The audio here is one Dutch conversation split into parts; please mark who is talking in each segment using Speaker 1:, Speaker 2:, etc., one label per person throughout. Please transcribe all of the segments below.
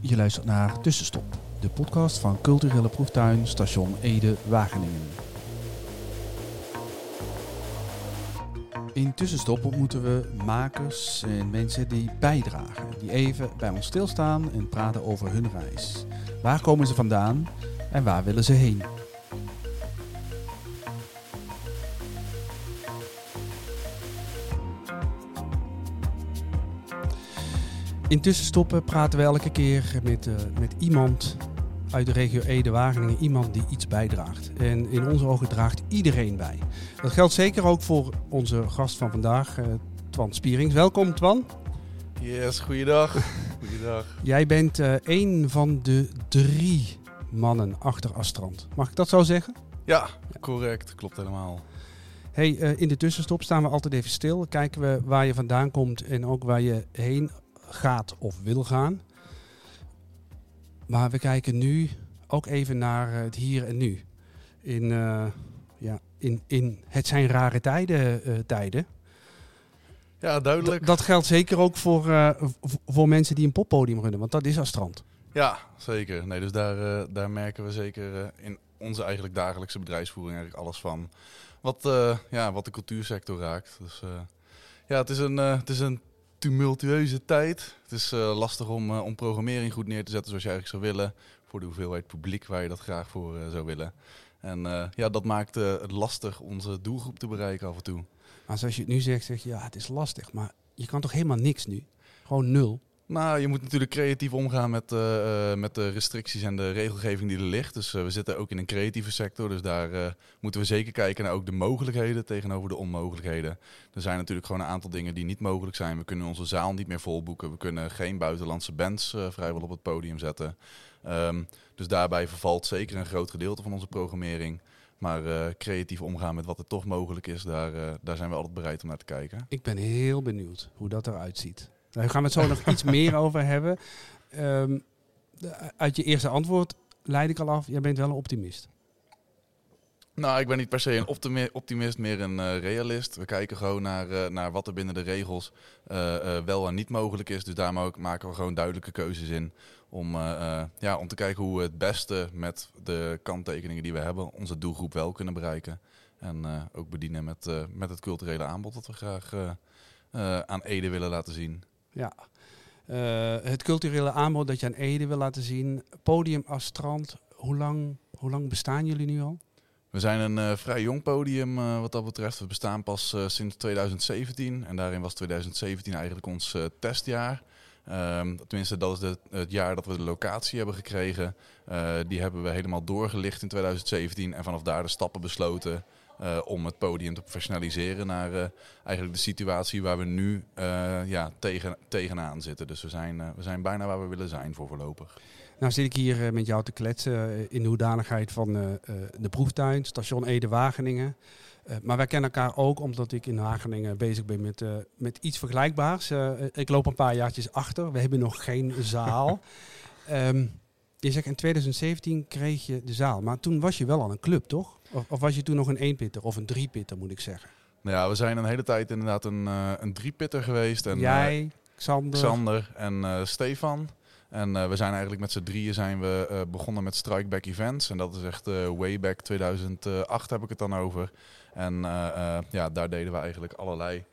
Speaker 1: Je luistert naar Tussenstop, de podcast van Culturele Proeftuin Station Ede Wageningen. In Tussenstop ontmoeten we makers en mensen die bijdragen, die even bij ons stilstaan en praten over hun reis. Waar komen ze vandaan en waar willen ze heen? In Tussenstoppen praten we elke keer met, uh, met iemand uit de regio Ede-Wageningen. Iemand die iets bijdraagt. En in onze ogen draagt iedereen bij. Dat geldt zeker ook voor onze gast van vandaag, uh, Twan Spierings. Welkom Twan.
Speaker 2: Yes, goeiedag. goeiedag.
Speaker 1: Jij bent uh, een van de drie mannen achter Astrand. Mag ik dat zo zeggen?
Speaker 2: Ja, correct. Klopt helemaal.
Speaker 1: Hey, uh, in de tussenstop staan we altijd even stil. Kijken we waar je vandaan komt en ook waar je heen gaat of wil gaan. Maar we kijken nu ook even naar het hier en nu. In, uh, ja, in, in het zijn rare tijden. Uh, tijden.
Speaker 2: Ja, duidelijk.
Speaker 1: D dat geldt zeker ook voor, uh, voor mensen die een poppodium runnen, want dat is als strand.
Speaker 2: Ja, zeker. Nee, dus daar, daar merken we zeker in onze eigenlijk dagelijkse bedrijfsvoering eigenlijk alles van. Wat, ja, wat de cultuursector raakt. Dus ja, het is een, het is een tumultueuze tijd. Het is uh, lastig om, uh, om programmering goed neer te zetten zoals je eigenlijk zou willen. Voor de hoeveelheid publiek waar je dat graag voor uh, zou willen. En ja, dat maakt het lastig onze doelgroep te bereiken af en toe.
Speaker 1: Maar zoals je het nu zegt, zeg je ja, het is lastig. Maar je kan toch helemaal niks nu? Gewoon nul?
Speaker 2: Nou, je moet natuurlijk creatief omgaan met, uh, met de restricties en de regelgeving die er ligt. Dus uh, we zitten ook in een creatieve sector. Dus daar moeten we zeker kijken naar ook de mogelijkheden tegenover de onmogelijkheden. Er zijn natuurlijk gewoon een aantal dingen die niet mogelijk zijn. We kunnen onze zaal niet meer volboeken. We kunnen geen buitenlandse bands vrijwel op het podium zetten. Um, dus daarbij vervalt zeker een groot gedeelte van onze programmering. Maar creatief omgaan met wat er toch mogelijk is, daar, daar zijn we altijd bereid om naar te kijken.
Speaker 1: Ik ben heel benieuwd hoe dat eruit ziet. Daar gaan we het zo nog iets meer over hebben. Um, uit je eerste antwoord leid ik al af, jij bent wel een optimist.
Speaker 2: Nou, ik ben niet per se een optimi optimist, meer een uh, realist. We kijken gewoon naar, uh, naar wat er binnen de regels uh, wel en niet mogelijk is. Dus daar maken we gewoon duidelijke keuzes in. Om, ja, om te kijken hoe we het beste met de kanttekeningen die we hebben, onze doelgroep wel kunnen bereiken. En ook bedienen met, met het culturele aanbod dat we graag aan Ede willen laten zien.
Speaker 1: Ja. Uh, het culturele aanbod dat je aan Ede wil laten zien. Podium als strand. Hoe lang, hoe lang bestaan jullie nu al?
Speaker 2: We zijn een uh, vrij jong podium uh, wat dat betreft. We bestaan pas sinds 2017. En daarin was 2017 eigenlijk ons testjaar. Um, tenminste, dat is het jaar dat we de locatie hebben gekregen. die hebben we helemaal doorgelicht in 2017. En vanaf daar de stappen besloten uh, om het podium te professionaliseren naar uh, eigenlijk de situatie waar we nu uh, ja, tegen, tegenaan zitten. Dus we zijn, we zijn bijna waar we willen zijn voor voorlopig.
Speaker 1: Nou zit ik hier met jou te kletsen in de hoedanigheid van de proeftuin, station Ede-Wageningen. maar wij kennen elkaar ook omdat ik in Wageningen bezig ben met, met iets vergelijkbaars. ik loop een paar jaartjes achter, we hebben nog geen zaal. um, je zegt in 2017 kreeg je de zaal, maar toen was je wel al een club, toch? Of, of was je toen nog een eenpitter of een driepitter, moet ik zeggen?
Speaker 2: Nou ja, we zijn een hele tijd inderdaad een, uh, een driepitter geweest. En,
Speaker 1: Jij, Xander.
Speaker 2: Xander en uh, Stefan. En uh, we zijn eigenlijk met z'n drieën zijn we begonnen met Strikeback Events. En dat is echt way back 2008 heb ik het dan over. En ja, daar deden we eigenlijk allerlei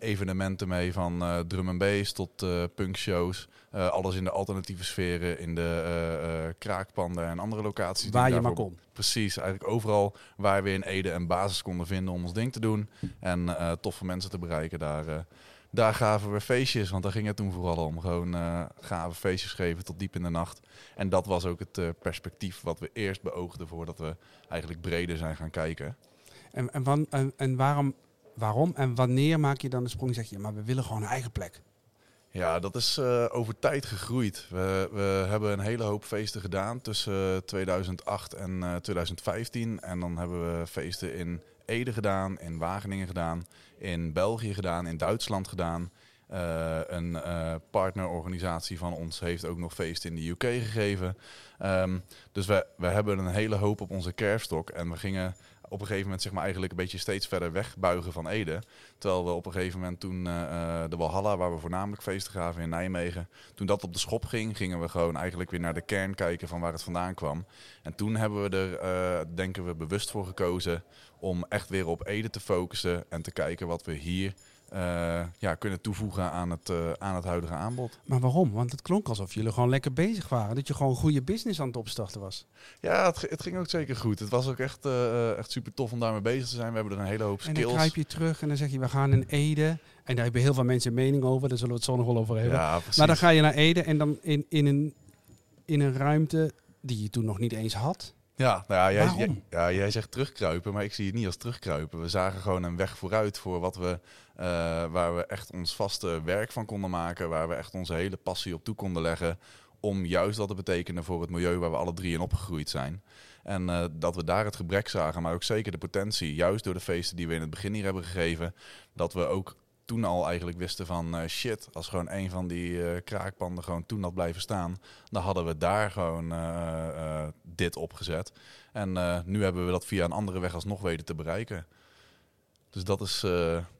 Speaker 2: evenementen mee. Van drum and bass tot punkshows. alles in de alternatieve sferen, in de kraakpanden en andere locaties.
Speaker 1: Waar je maar kon.
Speaker 2: Precies, eigenlijk overal waar we in Ede een basis konden vinden om ons ding te doen. En toffe mensen te bereiken daar daar gaven we feestjes, want daar ging het toen vooral om. Gewoon uh, gaven feestjes geven tot diep in de nacht. En dat was ook het uh, perspectief wat we eerst beoogden voordat we eigenlijk breder zijn gaan kijken.
Speaker 1: En, en, van, en, en waarom, waarom en wanneer maak je dan de sprong? Zeg je, maar we willen gewoon een eigen plek.
Speaker 2: Ja, dat is uh, over tijd gegroeid. We, we, hebben een hele hoop feesten gedaan tussen 2008 en uh, 2015. En dan hebben we feesten in Ede gedaan, in Wageningen gedaan, in België gedaan, in Duitsland gedaan. Een partnerorganisatie van ons heeft ook nog feesten in de UK gegeven. Um, dus we, we hebben een hele hoop op onze kerfstok. En we gingen op een gegeven moment zeg maar eigenlijk een beetje steeds verder wegbuigen van Ede. Terwijl we op een gegeven moment toen uh, de Walhalla, waar we voornamelijk feesten gaven in Nijmegen, toen dat op de schop ging, gingen we gewoon eigenlijk weer naar de kern kijken van waar het vandaan kwam. En toen hebben we er, uh, denken we, bewust voor gekozen om echt weer op Ede te focussen en te kijken wat we hier uh, ja, kunnen toevoegen aan het, uh, aan het huidige aanbod.
Speaker 1: Maar waarom? Want het klonk alsof jullie gewoon lekker bezig waren. Dat je gewoon goede business aan het opstarten was.
Speaker 2: Ja, het, het ging ook zeker goed. Het was ook echt, uh, echt super tof om daarmee bezig te zijn. We hebben er een hele hoop skills.
Speaker 1: En dan grijp je terug en dan zeg je, we gaan in Ede. En daar hebben heel veel mensen een mening over. Daar zullen we het zo nog wel over hebben.
Speaker 2: Ja,
Speaker 1: maar dan ga je naar Ede en dan in, in, een, in een ruimte die je toen nog niet eens had.
Speaker 2: Ja, nou ja, jij, jij, ja, jij zegt terugkruipen, maar ik zie het niet als terugkruipen. We zagen gewoon een weg vooruit voor wat we, uh, waar we echt ons vaste werk van konden maken, waar we echt onze hele passie op toe konden leggen om juist wat te betekenen voor het milieu waar we alle drie in opgegroeid zijn. En uh, dat we daar het gebrek zagen, maar ook zeker de potentie, juist door de feesten die we in het begin hier hebben gegeven, dat we ook toen al eigenlijk wisten van uh, shit, als gewoon een van die uh, kraakpanden gewoon toen had blijven staan, dan hadden we daar gewoon uh, dit opgezet. En nu hebben we dat via een andere weg alsnog weten te bereiken. Dus dat is,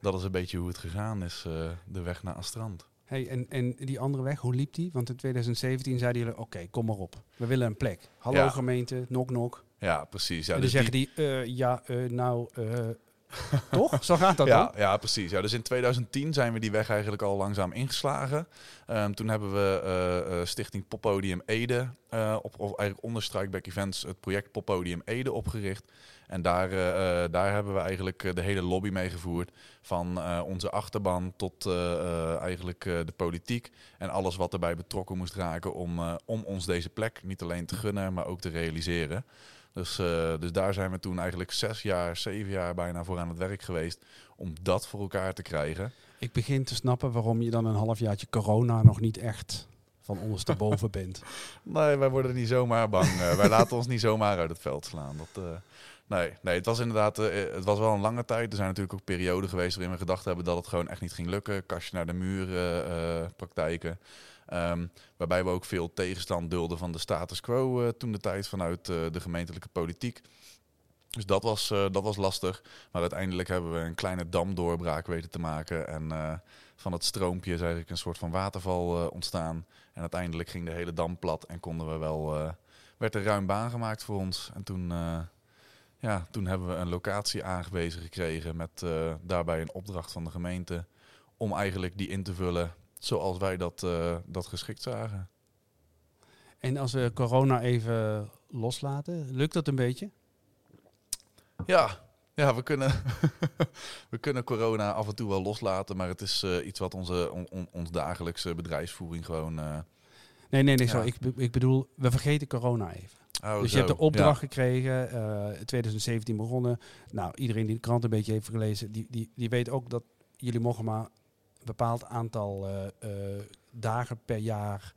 Speaker 2: dat is een beetje hoe het gegaan is, de weg naar Astrand.
Speaker 1: Hey, en, en die andere weg, hoe liep die? Want in 2017 zeiden jullie, oké, kom maar op. We willen een plek. Hallo ja. gemeente, nok nok.
Speaker 2: Ja, precies. Ja,
Speaker 1: en dan dus zeggen die, die ja, nou, Toch? Zo gaat dat
Speaker 2: ja,
Speaker 1: dan?
Speaker 2: Ja, precies. Ja, dus in 2010 zijn we die weg eigenlijk al langzaam ingeslagen. Um, toen hebben we uh, uh, Stichting Poppodium Ede, uh, op, of eigenlijk onder Events, het project Poppodium Ede opgericht. En daar, daar hebben we eigenlijk de hele lobby mee gevoerd. Van onze achterban tot eigenlijk de politiek. En alles wat erbij betrokken moest raken om, om ons deze plek niet alleen te gunnen, maar ook te realiseren. Dus, uh, dus daar zijn we toen eigenlijk zes jaar, zeven jaar bijna voor aan het werk geweest om dat voor elkaar te krijgen.
Speaker 1: Ik begin te snappen waarom je dan een halfjaartje corona nog niet echt van ondersteboven bent.
Speaker 2: Nee, wij worden niet zomaar bang. uh, wij laten ons niet zomaar uit het veld slaan. Dat, uh, nee, nee, het was inderdaad, het was wel een lange tijd. Er zijn natuurlijk ook perioden geweest waarin we gedacht hebben dat het gewoon echt niet ging lukken. Kastje naar de muur praktijken. Um, waarbij we ook veel tegenstand dulden van de status quo uh, toen de tijd vanuit uh, de gemeentelijke politiek. Dus dat was, uh, dat was lastig. Maar uiteindelijk hebben we een kleine damdoorbraak weten te maken. En van het stroompje is eigenlijk een soort van waterval ontstaan. En uiteindelijk ging de hele dam plat en konden we wel, werd er ruim baan gemaakt voor ons. En toen, ja, toen hebben we een locatie aangewezen gekregen met daarbij een opdracht van de gemeente. Om eigenlijk die in te vullen zoals wij dat, uh, dat geschikt zagen.
Speaker 1: En als we corona even loslaten, lukt dat een beetje?
Speaker 2: Ja, ja we, kunnen we kunnen corona af en toe wel loslaten, maar het is uh, iets wat onze on, on, ons dagelijkse bedrijfsvoering gewoon. Uh,
Speaker 1: nee, nee, nee, ja. zo. Ik, ik bedoel, we vergeten corona even.
Speaker 2: Oh,
Speaker 1: dus
Speaker 2: zo.
Speaker 1: je hebt de opdracht ja. gekregen, uh, 2017 begonnen. Nou, iedereen die de krant een beetje heeft gelezen, die, die, die weet ook dat jullie mogen maar bepaald aantal uh, uh, dagen per jaar.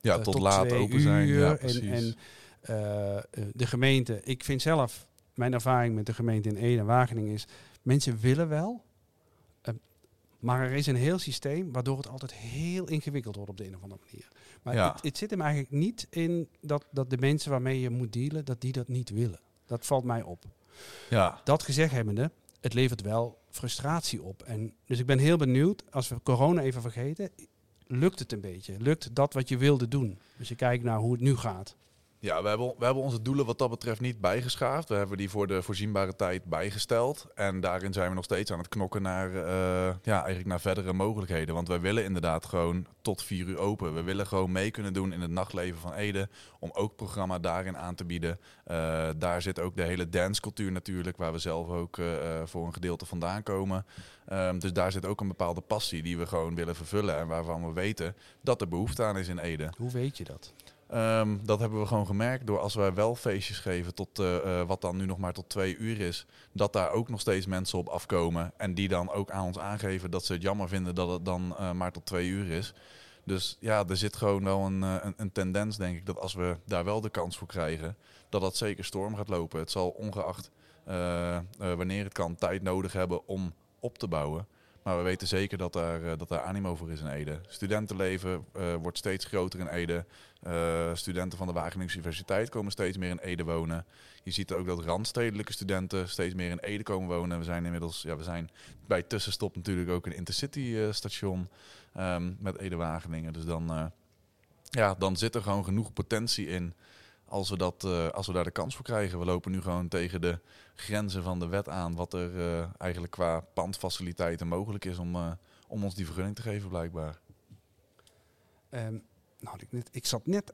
Speaker 2: Ja,
Speaker 1: uh,
Speaker 2: tot, tot laat open zijn. Ja,
Speaker 1: en, en de gemeente, ik vind zelf, mijn ervaring met de gemeente in Ede en Wageningen is, mensen willen wel, maar er is een heel systeem waardoor het altijd heel ingewikkeld wordt op de een of andere manier. Maar
Speaker 2: ja.
Speaker 1: het, het zit hem eigenlijk niet in dat, dat de mensen waarmee je moet dealen, dat die dat niet willen. Dat valt mij op.
Speaker 2: Ja.
Speaker 1: Dat gezegd hebbende, het levert wel frustratie op. En dus ik ben heel benieuwd, als we corona even vergeten, lukt het een beetje? Lukt dat wat je wilde doen? Dus je kijkt naar hoe het nu gaat.
Speaker 2: Ja, we hebben, we hebben onze doelen wat dat betreft niet bijgeschaafd. We hebben die voor de voorzienbare tijd bijgesteld. En daarin zijn we nog steeds aan het knokken naar, uh, ja, eigenlijk naar verdere mogelijkheden. Want wij willen inderdaad gewoon tot vier uur open. We willen gewoon mee kunnen doen in het nachtleven van Ede. Om ook programma daarin aan te bieden. Uh, daar zit ook de hele dancecultuur natuurlijk. Waar we zelf ook uh, voor een gedeelte vandaan komen. Um, dus daar zit ook een bepaalde passie die we gewoon willen vervullen. En waarvan we weten dat er behoefte aan is in Ede.
Speaker 1: Hoe weet je dat?
Speaker 2: Um, dat hebben we gewoon gemerkt door als wij wel feestjes geven tot uh, uh, wat dan nu nog maar tot twee uur is, dat daar ook nog steeds mensen op afkomen en die dan ook aan ons aangeven dat ze het jammer vinden dat het dan uh, maar tot twee uur is. Dus ja, er zit gewoon wel een, een, een, tendens, denk ik, dat als we daar wel de kans voor krijgen, dat dat zeker storm gaat lopen. Het zal ongeacht wanneer het kan tijd nodig hebben om op te bouwen. Maar we weten zeker dat daar, eh, dat daar animo voor is in Ede. Studentenleven eh, wordt steeds groter in Ede. Eh, studenten van de Wageningse Universiteit komen steeds meer in Ede wonen. Je ziet ook dat randstedelijke studenten steeds meer in Ede komen wonen. We zijn inmiddels, ja, we zijn bij tussenstop natuurlijk ook een intercity station ehm, met Ede Wageningen. Dus dan, ja, dan zit er gewoon genoeg potentie in als we, dat, als we daar de kans voor krijgen. We lopen nu gewoon tegen de grenzen van de wet aan. Wat er eigenlijk qua pandfaciliteiten mogelijk is om, om ons die vergunning te geven, blijkbaar.
Speaker 1: Um, nou, ik, net, ik zat net.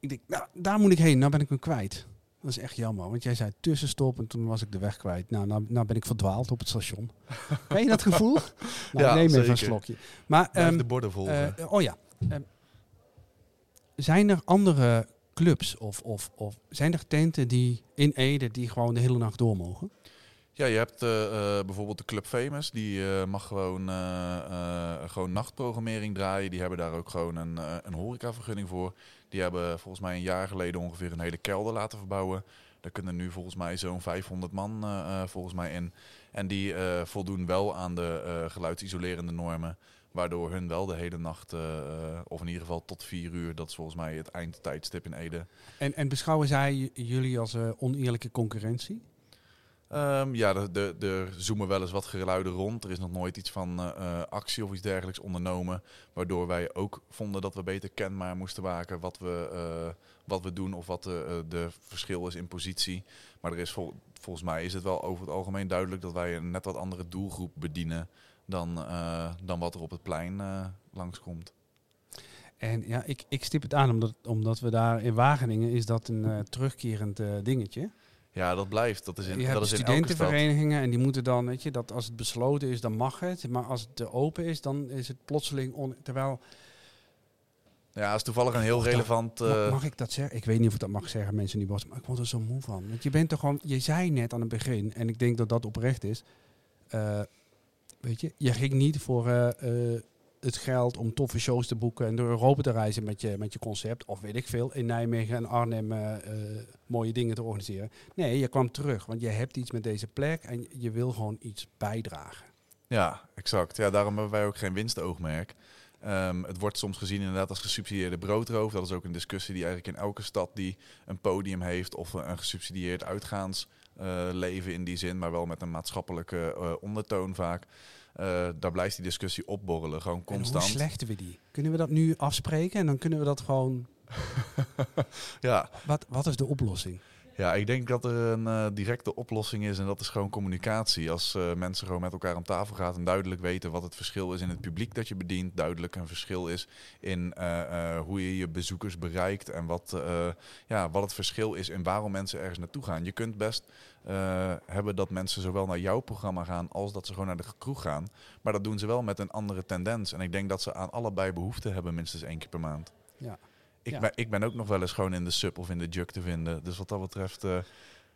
Speaker 1: Ik denk, nou, daar moet ik heen. Nou ben ik hem kwijt. Dat is echt jammer, want jij zei tussenstop en toen was ik de weg kwijt. Nou, nou, nou ben ik verdwaald op het station. Ken je dat gevoel? nou,
Speaker 2: ja,
Speaker 1: neem
Speaker 2: zeker.
Speaker 1: even een slokje. Maar,
Speaker 2: um,
Speaker 1: um,
Speaker 2: de borden volgen.
Speaker 1: oh ja. zijn er andere clubs of, of, of zijn er tenten die in Ede die gewoon de hele nacht door mogen?
Speaker 2: Ja, je hebt uh, uh, bijvoorbeeld de Club Famous. Die uh, mag gewoon, gewoon nachtprogrammering draaien. Die hebben daar ook gewoon een, een horecavergunning voor. Die hebben volgens mij een jaar geleden ongeveer een hele kelder laten verbouwen. Daar kunnen nu volgens mij zo'n 500 man volgens mij in. En die voldoen wel aan de geluidsisolerende normen. Waardoor hun wel de hele nacht, of in ieder geval tot vier uur, dat is volgens mij het eindtijdstip in Ede.
Speaker 1: En, en beschouwen zij jullie als oneerlijke concurrentie?
Speaker 2: Um, ja, er zoomen wel eens wat geluiden rond. Er is nog nooit iets van uh, actie of iets dergelijks ondernomen. Waardoor wij ook vonden dat we beter kenbaar moesten maken wat we, wat we doen of wat de, de verschil is in positie. Maar er is vol, volgens mij is het wel over het algemeen duidelijk dat wij een net wat andere doelgroep bedienen dan, dan wat er op het plein langskomt.
Speaker 1: En ja, ik, ik stip het aan omdat, omdat we daar in Wageningen is dat een terugkerend dingetje.
Speaker 2: Ja, dat blijft. Dat is in,
Speaker 1: je
Speaker 2: dat is in
Speaker 1: studentenverenigingen en die moeten dan, weet je, dat als het besloten is, dan mag het. Maar als het open is, dan is het plotseling on, terwijl.
Speaker 2: Ja, dat is toevallig een heel
Speaker 1: Mag
Speaker 2: relevant.
Speaker 1: Dat, mag, mag ik dat zeggen? Ik weet niet of ik dat mag zeggen, mensen die was, maar ik word er zo moe van. Want je bent toch gewoon, je zei net aan het begin, en ik denk dat dat oprecht is. Uh, Weet je, je ging niet voor uh, uh, het geld om toffe shows te boeken en door Europa te reizen met je, met je concept. Of weet ik veel, in Nijmegen en Arnhem uh, mooie dingen te organiseren. Nee, je kwam terug, want je hebt iets met deze plek en je wil gewoon iets bijdragen.
Speaker 2: Ja, exact. Ja, daarom hebben wij ook geen winstoogmerk. Um, het wordt soms gezien inderdaad als gesubsidieerde broodroof. Dat is ook een discussie die eigenlijk in elke stad die een podium heeft of een gesubsidieerd uitgaans uh, leven in die zin, maar wel met een maatschappelijke ondertoon vaak. Uh, daar blijft die discussie opborrelen, gewoon constant.
Speaker 1: En hoe slechten we die? Kunnen we dat nu afspreken en dan kunnen we dat gewoon...
Speaker 2: ja.
Speaker 1: Wat, wat is de oplossing?
Speaker 2: Ja, ik denk dat er een uh, directe oplossing is en dat is gewoon communicatie. Als uh, mensen gewoon met elkaar om tafel gaan en duidelijk weten wat het verschil is in het publiek dat je bedient, duidelijk een verschil is in uh, hoe je je bezoekers bereikt en wat, ja, wat het verschil is in waarom mensen ergens naartoe gaan. Je kunt best hebben dat mensen zowel naar jouw programma gaan als dat ze gewoon naar de kroeg gaan, maar dat doen ze wel met een andere tendens. En ik denk dat ze aan allebei behoefte hebben minstens één keer per maand.
Speaker 1: Ja.
Speaker 2: Ik,
Speaker 1: Ja.
Speaker 2: ben, ik ben ook nog wel eens gewoon in de sub of in de juk te vinden. Dus wat dat betreft, eh,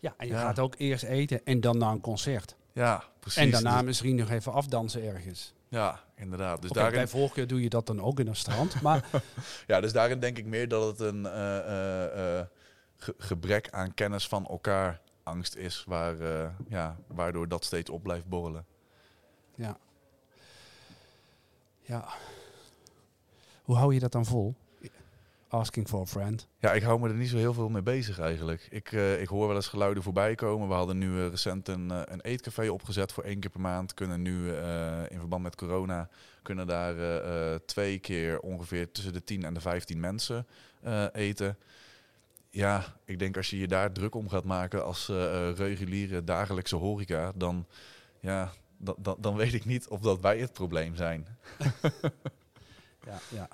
Speaker 1: Ja, en je
Speaker 2: Ja.
Speaker 1: gaat ook eerst eten en dan naar een concert.
Speaker 2: ja, precies.
Speaker 1: en daarna
Speaker 2: Dus-
Speaker 1: misschien nog even afdansen ergens.
Speaker 2: ja, inderdaad. Dus daarin,
Speaker 1: Bij voorkeur doe je dat dan ook in een strand. Maar
Speaker 2: ja, dus daarin denk ik meer dat het een eh, eh, ge- gebrek aan kennis van elkaar angst is, waar, ja, waardoor dat steeds op blijft borrelen.
Speaker 1: ja. Ja. Hoe hou je dat dan vol? Asking for a friend.
Speaker 2: Ja, ik hou me er niet zo heel veel mee bezig eigenlijk. Ik, eh, ik hoor wel eens geluiden voorbij komen. We hadden nu eh, recent een, eh, een eetcafé opgezet voor één keer per maand. Kunnen nu in verband met corona kunnen daar twee keer ongeveer tussen de 10 en de 15 mensen eten. Ja, ik denk als je je daar druk om gaat maken als reguliere dagelijkse horeca, dan, ja, dan, dan, dan weet ik niet of dat wij het probleem zijn.
Speaker 1: Ja, ja.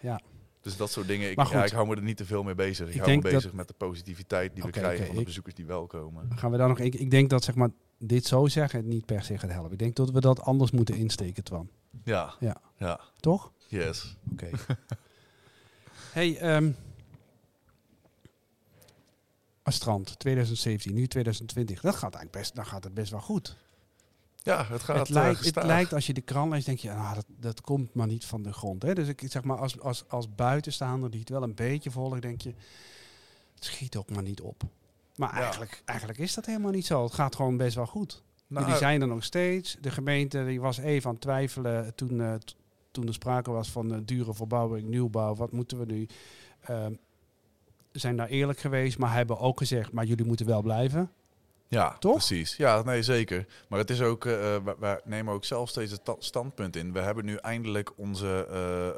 Speaker 1: ja.
Speaker 2: Dus dat soort dingen, ik,
Speaker 1: Maar
Speaker 2: ja,
Speaker 1: goed.
Speaker 2: ik hou me er niet te veel mee bezig. Ik,
Speaker 1: Ik
Speaker 2: hou me
Speaker 1: dat-
Speaker 2: bezig met de positiviteit die we krijgen van de
Speaker 1: ik-
Speaker 2: bezoekers die wel komen.
Speaker 1: Gaan we daar nog. Ik, ik denk dat zeg maar dit zo zeggen niet per se gaat helpen. Ik denk dat we dat anders moeten insteken, Twan.
Speaker 2: Ja,
Speaker 1: Ja.
Speaker 2: ja,
Speaker 1: Toch?
Speaker 2: yes.
Speaker 1: Oké. hey, ehm Astrand 2017, nu 2020. Dat gaat eigenlijk best, dan gaat het best wel goed.
Speaker 2: Ja, het gaat
Speaker 1: het,
Speaker 2: eh,
Speaker 1: lijkt, het lijkt als je de krant leest, denk je, ah, dat, dat komt maar niet van de grond. Hè? Dus ik zeg maar, als, als, als buitenstaander die het wel een beetje volgt, denk je, het schiet ook maar niet op. Maar
Speaker 2: Ja.
Speaker 1: eigenlijk, eigenlijk is dat helemaal niet zo. Het gaat gewoon best wel goed.
Speaker 2: Nou,
Speaker 1: die zijn er nog steeds. De gemeente die was even aan het twijfelen toen, eh, toen er sprake was van eh, dure verbouwing, nieuwbouw. Wat moeten we nu? Ehm, zijn daar eerlijk geweest, maar hebben ook gezegd, maar jullie moeten wel blijven.
Speaker 2: Ja,
Speaker 1: Toch?
Speaker 2: precies. Ja, nee, zeker. Maar het is ook, wij, wij nemen ook zelf steeds het ta- standpunt in. We hebben nu eindelijk onze,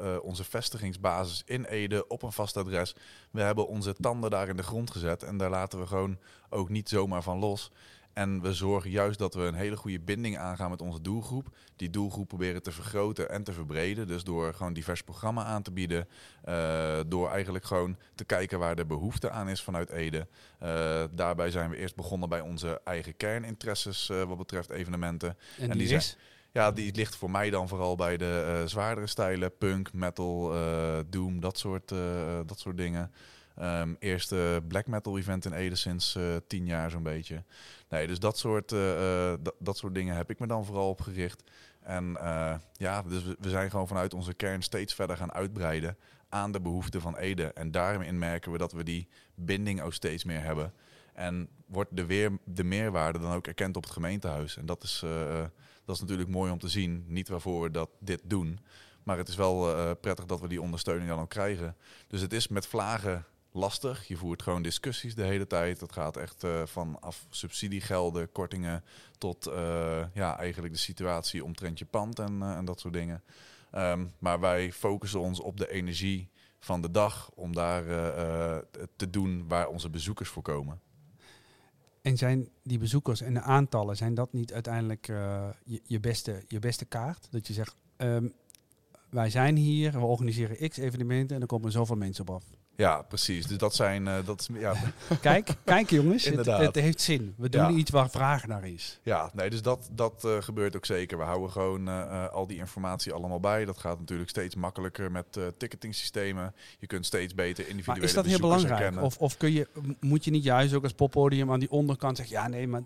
Speaker 2: eh, onze vestigingsbasis in Ede op een vast adres. We hebben onze tanden daar in de grond gezet en daar laten we gewoon ook niet zomaar van los. En we zorgen juist dat we een hele goede binding aangaan met onze doelgroep. Die doelgroep proberen te vergroten en te verbreden. Dus door gewoon divers programma aan te bieden. eh, door eigenlijk gewoon te kijken waar de behoefte aan is vanuit Ede. Eh, daarbij zijn we eerst begonnen bij onze eigen kerninteresses eh, wat betreft evenementen.
Speaker 1: En,
Speaker 2: die
Speaker 1: die,
Speaker 2: zijn-. Ja, die ligt voor mij dan vooral bij de zwaardere stijlen. Punk, metal, doom, dat soort, dat soort dingen. Ehm, eerste black metal event in Ede sinds eh, tien jaar zo'n beetje. Nee, dus dat soort, eh, eh, dat, soort dingen heb ik me dan vooral op gericht. En ja, dus we, zijn gewoon vanuit onze kern steeds verder gaan uitbreiden aan de behoeften van Ede. En daarin merken we dat we die binding ook steeds meer hebben. En wordt de, weer, de meerwaarde dan ook erkend op het gemeentehuis. En dat is, dat is natuurlijk mooi om te zien. Niet waarvoor we dat, dit doen. Maar het is wel prettig dat we die ondersteuning dan ook krijgen. Dus het is met vlagen lastig. Je voert gewoon discussies de hele tijd. Dat gaat echt eh vanaf subsidiegelden, kortingen tot eh, ja, eigenlijk de situatie omtrent je pand en, eh, en dat soort dingen. Ehm, maar wij focussen ons op de energie van de dag om daar te doen waar onze bezoekers voor komen.
Speaker 1: En zijn die bezoekers en de aantallen, zijn dat niet uiteindelijk je, je, beste, je beste kaart? Dat je zegt, ehm, wij zijn hier, we organiseren x evenementen en er komen zoveel mensen op af.
Speaker 2: Ja, precies. Dus dat zijn, eh, dat ja,
Speaker 1: Kijk, kijk jongens, het,
Speaker 2: Inderdaad.
Speaker 1: het heeft zin. We doen
Speaker 2: Ja.
Speaker 1: iets waar vraag naar is.
Speaker 2: Ja, nee, dus dat, dat eh, gebeurt ook zeker. We houden gewoon eh, al die informatie allemaal bij. Dat gaat natuurlijk steeds makkelijker met ticketing systemen. Je kunt steeds beter individuele
Speaker 1: Maar is dat heel belangrijk?
Speaker 2: herkennen.
Speaker 1: Of, of kun je, moet je niet juist ook als poppodium aan die onderkant zeggen, ja nee, maar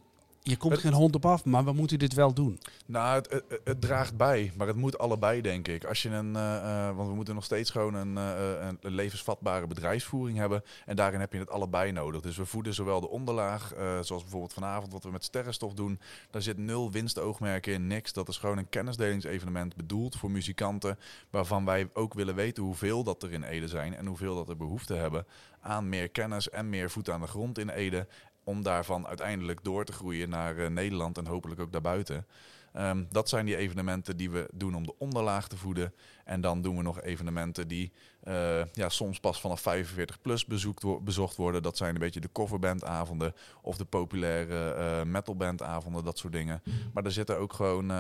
Speaker 1: je komt
Speaker 2: Het-
Speaker 1: geen hond op af, maar we moeten dit wel doen.
Speaker 2: Nou, het, het, het draagt bij, maar het moet allebei, denk ik. Als je een, eh, eh, want we moeten nog steeds gewoon een, eh, een levensvatbare bedrijfsvoering hebben. En daarin heb je het allebei nodig. Dus we voeden zowel de onderlaag, zoals bijvoorbeeld vanavond wat we met sterrenstof doen. Daar zit nul winstoogmerken in, niks. Dat is gewoon een kennisdelingsevenement bedoeld voor muzikanten. Waarvan wij ook willen weten hoeveel dat er in Ede zijn. En hoeveel dat er behoefte hebben aan meer kennis en meer voet aan de grond in Ede. Om daarvan uiteindelijk door te groeien naar eh, Nederland en hopelijk ook daarbuiten. Ehm, dat zijn die evenementen die we doen om de onderlaag te voeden. En dan doen we nog evenementen die eh, ja, soms pas vanaf 45 plus bezoekt, bezocht worden. Dat zijn een beetje de coverbandavonden of de populaire eh metalbandavonden, dat soort dingen. Maar er zitten ook gewoon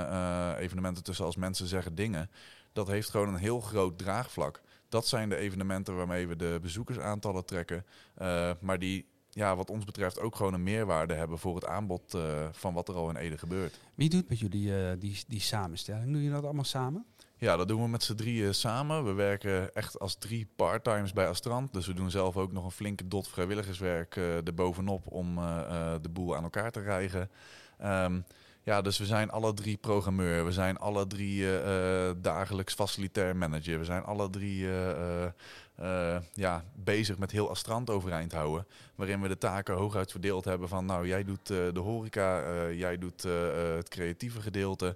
Speaker 2: evenementen tussen als mensen zeggen dingen. Dat heeft gewoon een heel groot draagvlak. Dat zijn de evenementen waarmee we de bezoekersaantallen trekken. maar die, ja, wat ons betreft, ook gewoon een meerwaarde hebben voor het aanbod eh, van wat er al in Ede gebeurt.
Speaker 1: Wie doet met jullie eh, die, die samenstelling? Doe je dat allemaal samen?
Speaker 2: Ja, dat doen we met z'n drieën samen. We werken echt als drie parttimes bij Astrand. Dus we doen zelf ook nog een flinke dot vrijwilligerswerk eh erbovenop om de boel aan elkaar te rijgen. Ehm, ja, dus we zijn alle drie programmeur. We zijn alle drie dagelijks facilitair manager. We zijn alle drie eh, ja, bezig met heel Astrand overeind houden. Waarin we de taken hooguit verdeeld hebben van... nou, jij doet eh, de horeca, eh, jij doet het creatieve gedeelte...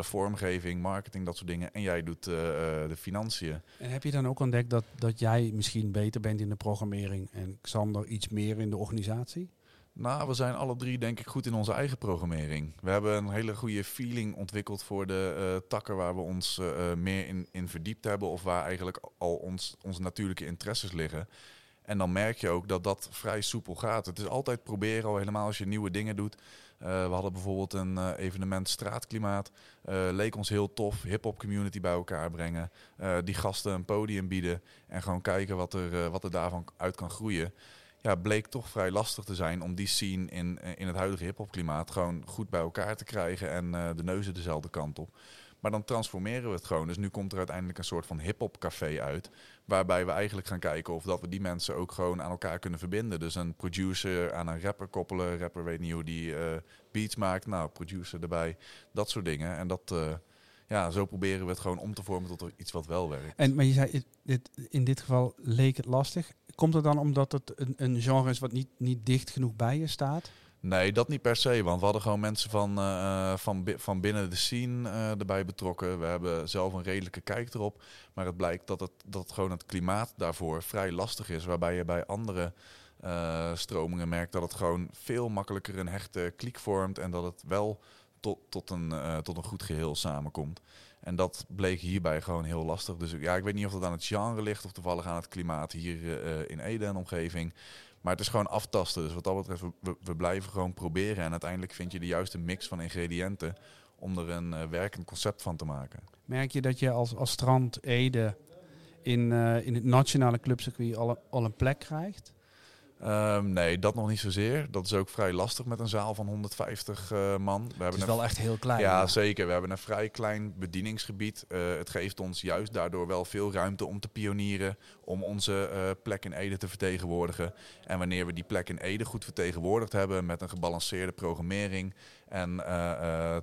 Speaker 2: vormgeving, marketing, dat soort dingen. En jij doet de financiën.
Speaker 1: En heb je dan ook ontdekt dat, dat jij misschien beter bent in de programmering en Xander iets meer in de organisatie?
Speaker 2: Nou, we zijn alle drie denk ik goed in onze eigen programmering. We hebben een hele goede feeling ontwikkeld voor de eh, takken waar we ons eh, eh, meer in, in verdiept hebben. Of waar eigenlijk al ons, onze natuurlijke interesses liggen. En dan merk je ook dat dat vrij soepel gaat. Het is altijd proberen, al helemaal als je nieuwe dingen doet. We hadden bijvoorbeeld een evenement Straatklimaat. Eh, leek ons heel tof. Hip-hop community bij elkaar brengen. Die gasten een podium bieden. En gewoon kijken wat er, wat er daarvan uit kan groeien. Ja, bleek toch vrij lastig te zijn om die scene in, in het huidige hip-hop klimaat gewoon goed bij elkaar te krijgen. En eh, de neuzen dezelfde kant op. Maar dan transformeren we het gewoon. Dus nu komt er uiteindelijk een soort van hip-hop café uit. Waarbij we eigenlijk gaan kijken of dat we die mensen ook gewoon aan elkaar kunnen verbinden. Dus een producer aan een rapper koppelen. Rapper weet niet hoe die eh, beats maakt. Nou, producer erbij. Dat soort dingen. En dat, eh, ja, zo proberen we het gewoon om te vormen tot iets wat wel werkt.
Speaker 1: En, maar je zei, in dit geval leek het lastig. Komt het dan omdat het een, genre is wat niet, niet dicht genoeg bij je staat?
Speaker 2: Nee, dat niet per se. Want we hadden gewoon mensen van, uh, van, van binnen de scene uh, erbij betrokken. We hebben zelf een redelijke kijk erop. Maar het blijkt dat het, dat gewoon het klimaat daarvoor vrij lastig is. Waarbij je bij andere stromingen merkt dat het gewoon veel makkelijker een hechte kliek vormt. En dat het wel tot, tot, een, tot een goed geheel samenkomt. En dat bleek hierbij gewoon heel lastig. Dus ja, ik weet niet of dat aan het genre ligt of toevallig aan het klimaat hier in Ede en omgeving. Maar het is gewoon aftasten. Dus wat dat betreft, we, blijven gewoon proberen. En uiteindelijk vind je de juiste mix van ingrediënten om er een uh, werkend concept van te maken.
Speaker 1: Merk je dat je als, als strand Ede in, uh, in het nationale clubcircuit al een plek krijgt?
Speaker 2: Um, nee, dat nog niet zozeer. Dat is ook vrij lastig met een zaal van 150 uh, man.
Speaker 1: We hebben het is wel echt heel klein.
Speaker 2: Ja, zeker. We hebben een vrij klein bedieningsgebied. Uh, het geeft ons juist daardoor wel veel ruimte om te pionieren, om onze uh, plek in Ede te vertegenwoordigen. En wanneer we die plek in Ede goed vertegenwoordigd hebben met een gebalanceerde programmering en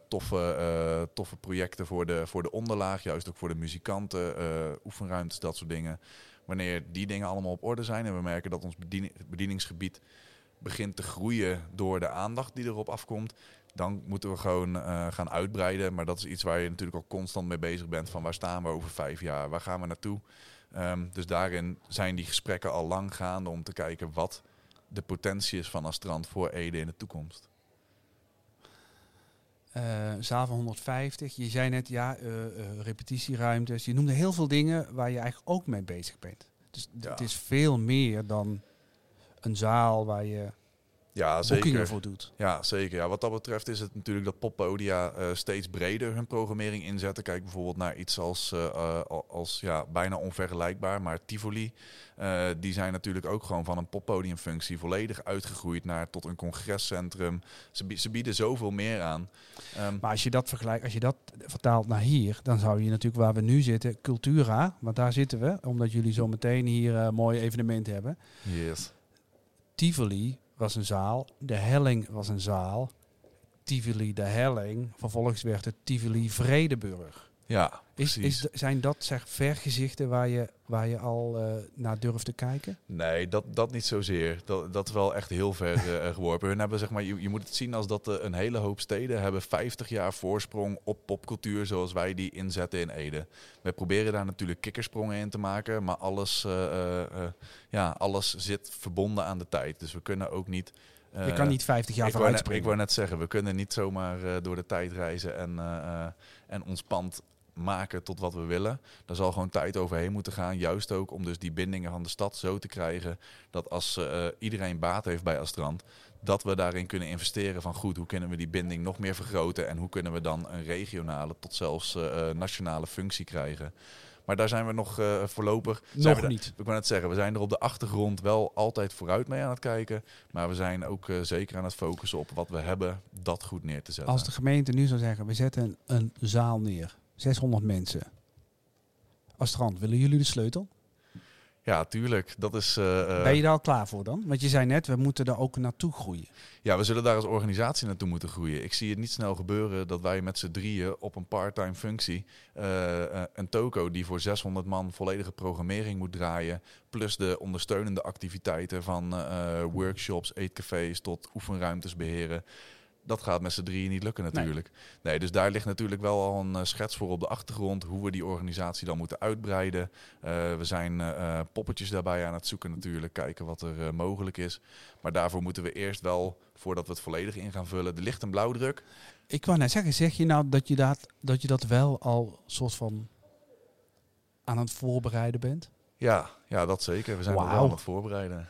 Speaker 2: toffe, toffe projecten voor de, voor de onderlaag, juist ook voor de muzikanten, oefenruimtes, dat soort dingen wanneer die dingen allemaal op orde zijn en we merken dat ons bedieningsgebied begint te groeien door de aandacht die erop afkomt, dan moeten we gewoon uh, gaan uitbreiden. Maar dat is iets waar je natuurlijk al constant mee bezig bent. Van waar staan we over vijf jaar? Waar gaan we naartoe? Um, dus daarin zijn die gesprekken al lang gaande om te kijken wat de potentie is van Astrand voor Ede in de toekomst.
Speaker 1: Uh, zaal van 150. Je zei net, ja, uh, uh, repetitieruimtes. Je noemde heel veel dingen waar je eigenlijk ook mee bezig bent. Dus ja. het is veel meer dan een zaal waar je
Speaker 2: ja, zeker.
Speaker 1: voor doet.
Speaker 2: Ja, zeker. Ja, wat dat betreft is het natuurlijk dat poppodia uh, steeds breder hun programmering inzetten. Kijk bijvoorbeeld naar iets als, uh, als ja, bijna onvergelijkbaar, maar Tivoli. Uh, die zijn natuurlijk ook gewoon van een poppodiumfunctie volledig uitgegroeid naar tot een congrescentrum. Ze, ze bieden zoveel meer aan.
Speaker 1: Um, maar als je dat vergelijkt, als je dat vertaalt naar hier, dan zou je natuurlijk waar we nu zitten, Cultura, want daar zitten we, omdat jullie zo meteen hier mooi evenement hebben.
Speaker 2: Yes.
Speaker 1: Tivoli was een zaal, de helling was een zaal, Tivoli de helling, vervolgens werd het Tivoli Vredeburg.
Speaker 2: Ja,
Speaker 1: is, is, zijn dat zeg, vergezichten waar je, waar je al uh, naar durft te kijken?
Speaker 2: Nee, dat, dat niet zozeer. Dat, dat is wel echt heel ver uh, geworpen. Hun hebben, zeg maar, je, je moet het zien als dat uh, een hele hoop steden hebben 50 jaar voorsprong op popcultuur zoals wij die inzetten in Ede. We proberen daar natuurlijk kikkersprongen in te maken, maar alles, ja, alles zit verbonden aan de tijd. Dus we kunnen ook niet...
Speaker 1: je kan niet 50 jaar vooruit springen.
Speaker 2: Ik wou net zeggen, we kunnen niet zomaar door de tijd reizen en, en ons pand maken tot wat we willen. Daar zal gewoon tijd overheen moeten gaan. Juist ook om dus die bindingen van de stad zo te krijgen dat als uh, iedereen baat heeft bij Astrand, dat we daarin kunnen investeren van goed, hoe kunnen we die binding nog meer vergroten en hoe kunnen we dan een regionale tot zelfs uh, nationale functie krijgen. Maar daar zijn we nog uh, voorlopig.
Speaker 1: Nog
Speaker 2: we
Speaker 1: niet.
Speaker 2: Ik wil net zeggen, we zijn er op de achtergrond wel altijd vooruit mee aan het kijken. Maar we zijn ook uh, zeker aan het focussen op wat we hebben, dat goed neer te zetten.
Speaker 1: Als de gemeente nu zou zeggen, we zetten een, een zaal neer 600 mensen. Astrand, willen jullie de sleutel?
Speaker 2: Ja, tuurlijk. Dat is, uh,
Speaker 1: ben je daar al klaar voor dan? Want je zei net, we moeten daar ook naartoe groeien.
Speaker 2: Ja, we zullen daar als organisatie naartoe moeten groeien. Ik zie het niet snel gebeuren dat wij met z'n drieën op een part-time functie uh, een toko die voor 600 man volledige programmering moet draaien, plus de ondersteunende activiteiten van workshops, eetcafés tot oefenruimtes beheren dat gaat met z'n drieën niet lukken natuurlijk. Nee. dus daar ligt natuurlijk wel al een uh, schets voor op de achtergrond. Hoe we die organisatie dan moeten uitbreiden. Uh, we zijn uh, poppetjes daarbij aan het zoeken natuurlijk. Kijken wat er mogelijk is. Maar daarvoor moeten we eerst wel, voordat we het volledig in gaan vullen, de licht- en blauwdruk.
Speaker 1: Ik wou net zeggen, zeg je nou dat je dat, dat, je dat wel al soort van aan het voorbereiden bent?
Speaker 2: Ja, ja dat zeker. We zijn wow. wel aan het voorbereiden.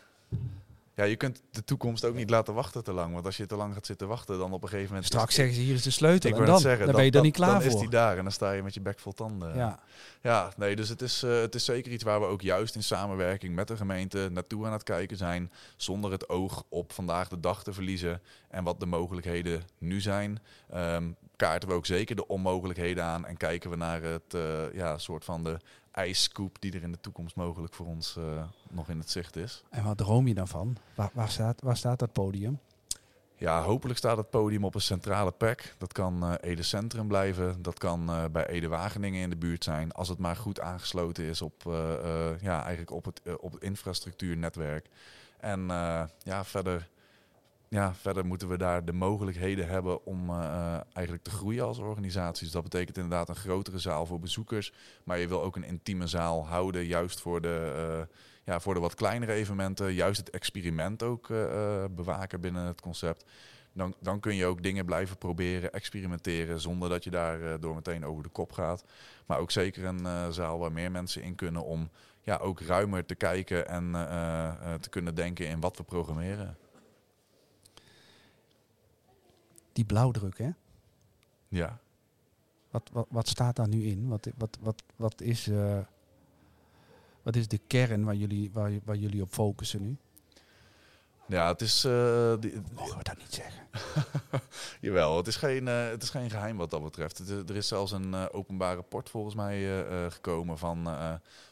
Speaker 2: Ja, je kunt de toekomst ook niet laten wachten te lang. Want als je te lang gaat zitten wachten, dan op een gegeven moment...
Speaker 1: Straks zeggen ze, hier is de sleutel. Ik en dan, zeggen, dan ben je er niet klaar
Speaker 2: dan
Speaker 1: voor.
Speaker 2: Dan is die daar en dan sta je met je bek vol tanden.
Speaker 1: Ja,
Speaker 2: ja nee, dus het is, uh, het is zeker iets waar we ook juist in samenwerking met de gemeente naartoe aan het kijken zijn. Zonder het oog op vandaag de dag te verliezen. En wat de mogelijkheden nu zijn. Um, kaarten we ook zeker de onmogelijkheden aan. En kijken we naar het uh, ja, soort van de ijscoop die er in de toekomst mogelijk voor ons uh, nog in het zicht is.
Speaker 1: En wat droom je dan van? Waar, waar, staat, waar staat dat podium?
Speaker 2: Ja, hopelijk staat het podium op een centrale plek. Dat kan uh, Ede Centrum blijven. Dat kan uh, bij Ede Wageningen in de buurt zijn. Als het maar goed aangesloten is op, ja, eigenlijk op, het, op het infrastructuurnetwerk. En ja, verder ja, verder moeten we daar de mogelijkheden hebben om uh, eigenlijk te groeien als organisatie. Dus dat betekent inderdaad een grotere zaal voor bezoekers. Maar je wil ook een intieme zaal houden, juist voor de, uh, ja, voor de wat kleinere evenementen. Juist het experiment ook bewaken binnen het concept. Dan, dan kun je ook dingen blijven proberen, experimenteren, zonder dat je daar door meteen over de kop gaat. Maar ook zeker een zaal waar meer mensen in kunnen om ja, ook ruimer te kijken en te kunnen denken in wat we programmeren.
Speaker 1: Die blauwdruk, hè?
Speaker 2: Ja.
Speaker 1: Wat, wat, wat staat daar nu in? Wat, wat, wat, wat, is, uh, wat is de kern waar jullie, waar, waar jullie op focussen nu?
Speaker 2: Ja, het is... Uh,
Speaker 1: die, Mogen we dat niet zeggen?
Speaker 2: Jawel, het is, geen, uh, het is geen geheim wat dat betreft. Het, er is zelfs een uh, openbaar rapport volgens mij gekomen van,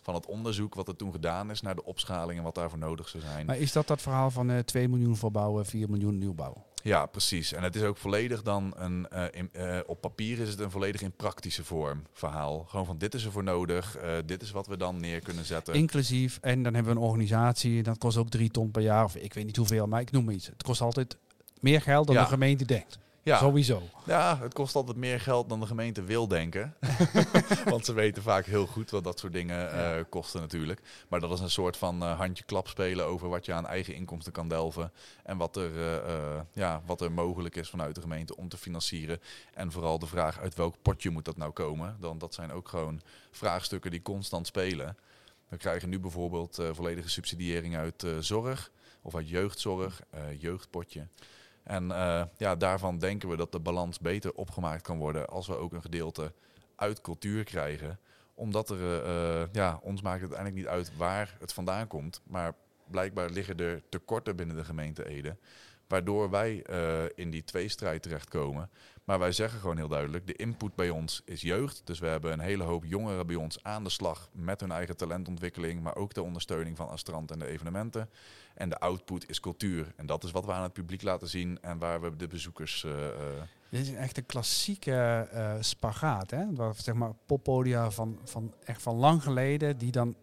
Speaker 2: van het onderzoek wat er toen gedaan is naar de opschaling en wat daarvoor nodig zou zijn.
Speaker 1: Maar is dat dat verhaal van 2 miljoen verbouwen, 4 miljoen nieuwbouw?
Speaker 2: Ja, precies. En het is ook volledig dan een, uh, in, uh, op papier is het een volledig in praktische vorm verhaal. Gewoon van dit is er voor nodig, uh, dit is wat we dan neer kunnen zetten.
Speaker 1: Inclusief, en dan hebben we een organisatie, dat kost ook drie ton per jaar, of ik weet niet hoeveel, maar ik noem iets. Het kost altijd meer geld dan ja. de gemeente denkt. Ja. Sowieso.
Speaker 2: Ja, het kost altijd meer geld dan de gemeente wil denken. Want ze weten vaak heel goed wat dat soort dingen uh, kosten natuurlijk. Maar dat is een soort van uh, handje klap spelen over wat je aan eigen inkomsten kan delven. En wat er, uh, ja, wat er mogelijk is vanuit de gemeente om te financieren. En vooral de vraag uit welk potje moet dat nou komen. Dan, dat zijn ook gewoon vraagstukken die constant spelen. We krijgen nu bijvoorbeeld volledige subsidiëring uit zorg of uit jeugdzorg, jeugdpotje. En uh, ja, daarvan denken we dat de balans beter opgemaakt kan worden als we ook een gedeelte uit cultuur krijgen. Omdat er, uh, ja, ons maakt het uiteindelijk niet uit waar het vandaan komt. Maar blijkbaar liggen er tekorten binnen de gemeente Ede. Waardoor wij uh, in die tweestrijd terechtkomen. Maar wij zeggen gewoon heel duidelijk, de input bij ons is jeugd. Dus we hebben een hele hoop jongeren bij ons aan de slag met hun eigen talentontwikkeling. Maar ook de ondersteuning van Astrand en de evenementen. En de output is cultuur. En dat is wat we aan het publiek laten zien en waar we de bezoekers... Uh,
Speaker 1: Dit is echt een klassieke uh, spagaat, hè? Zeg maar poppodia van, van echt van lang geleden, die dan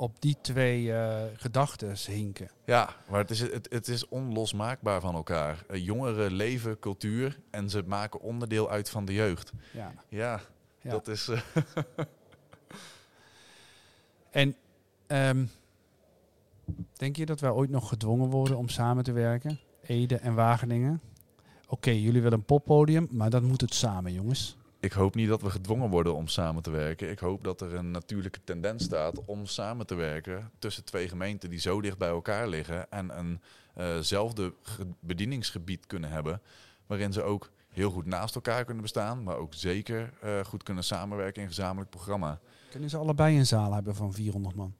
Speaker 1: op die twee uh, gedachten hinken.
Speaker 2: Ja, maar het is, het, het is onlosmaakbaar van elkaar. jongeren leven cultuur en ze maken onderdeel uit van de jeugd. Ja, ja, ja. dat is...
Speaker 1: en um, Denk je dat wij ooit nog gedwongen worden om samen te werken? Ede en Wageningen? Oké, jullie willen een poppodium, maar dan moet het samen, jongens.
Speaker 2: Ik hoop niet dat we gedwongen worden om samen te werken. Ik hoop dat er een natuurlijke tendens staat om samen te werken tussen twee gemeenten die zo dicht bij elkaar liggen en eenzelfde uh bedieningsgebied kunnen hebben, waarin ze ook heel goed naast elkaar kunnen bestaan, maar ook zeker uh, goed kunnen samenwerken in een gezamenlijk programma.
Speaker 1: Kunnen ze allebei een zaal hebben van 400 man?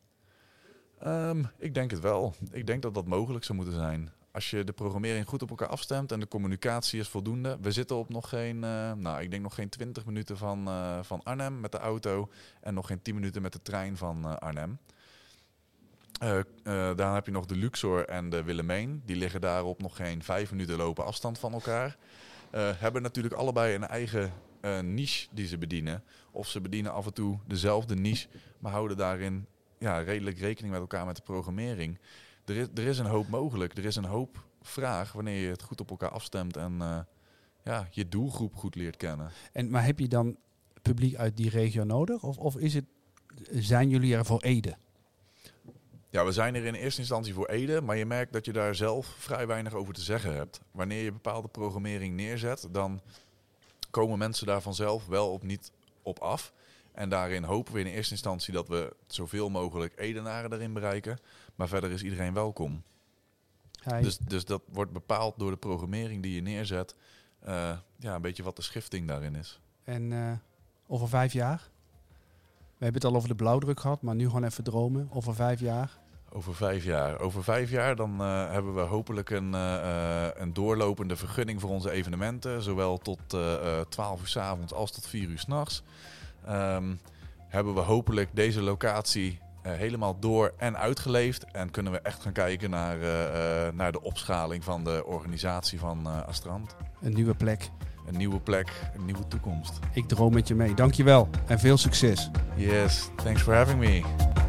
Speaker 2: Um, ik denk het wel. Ik denk dat dat mogelijk zou moeten zijn. Als je de programmering goed op elkaar afstemt en de communicatie is voldoende. We zitten op nog geen, uh, nou, ik denk nog geen 20 minuten van, uh, van Arnhem met de auto. En nog geen 10 minuten met de trein van uh, Arnhem. daarna heb je nog de Luxor en de Willemijn. Die liggen daarop nog geen 5 minuten lopen afstand van elkaar. hebben natuurlijk allebei een eigen niche die ze bedienen. Of ze bedienen af en toe dezelfde niche, maar houden daarin ja, redelijk rekening met elkaar met de programmering. Er is, er is een hoop mogelijk. Er is een hoop vraag wanneer je het goed op elkaar afstemt en uh, ja, je doelgroep goed leert kennen.
Speaker 1: En, maar heb je dan publiek uit die regio nodig? Of, of is het, zijn jullie er voor Ede?
Speaker 2: Ja, we zijn er in eerste instantie voor Ede, maar je merkt dat je daar zelf vrij weinig over te zeggen hebt. Wanneer je bepaalde programmering neerzet, dan komen mensen daar vanzelf wel op niet op af. En daarin hopen we in eerste instantie dat we zoveel mogelijk Edenaren erin bereiken. Maar verder is iedereen welkom. Dus, dus dat wordt bepaald door de programmering die je neerzet. Uh, ja, een beetje wat de schifting daarin is.
Speaker 1: En uh, over vijf jaar? We hebben het al over de blauwdruk gehad, maar nu gewoon even dromen. Over vijf jaar?
Speaker 2: Over vijf jaar. Over vijf jaar dan uh, hebben we hopelijk een, een doorlopende vergunning voor onze evenementen. Zowel tot 12 uur s avonds als tot 4 uur s'nachts. Um, hebben we hopelijk deze locatie uh, helemaal door en uitgeleefd. En kunnen we echt gaan kijken naar, uh, uh, naar de opschaling van de organisatie van Astrand.
Speaker 1: Een nieuwe plek.
Speaker 2: Een nieuwe plek, een nieuwe toekomst.
Speaker 1: Ik droom met je mee. Dankjewel en veel succes.
Speaker 2: Yes, thanks for having me.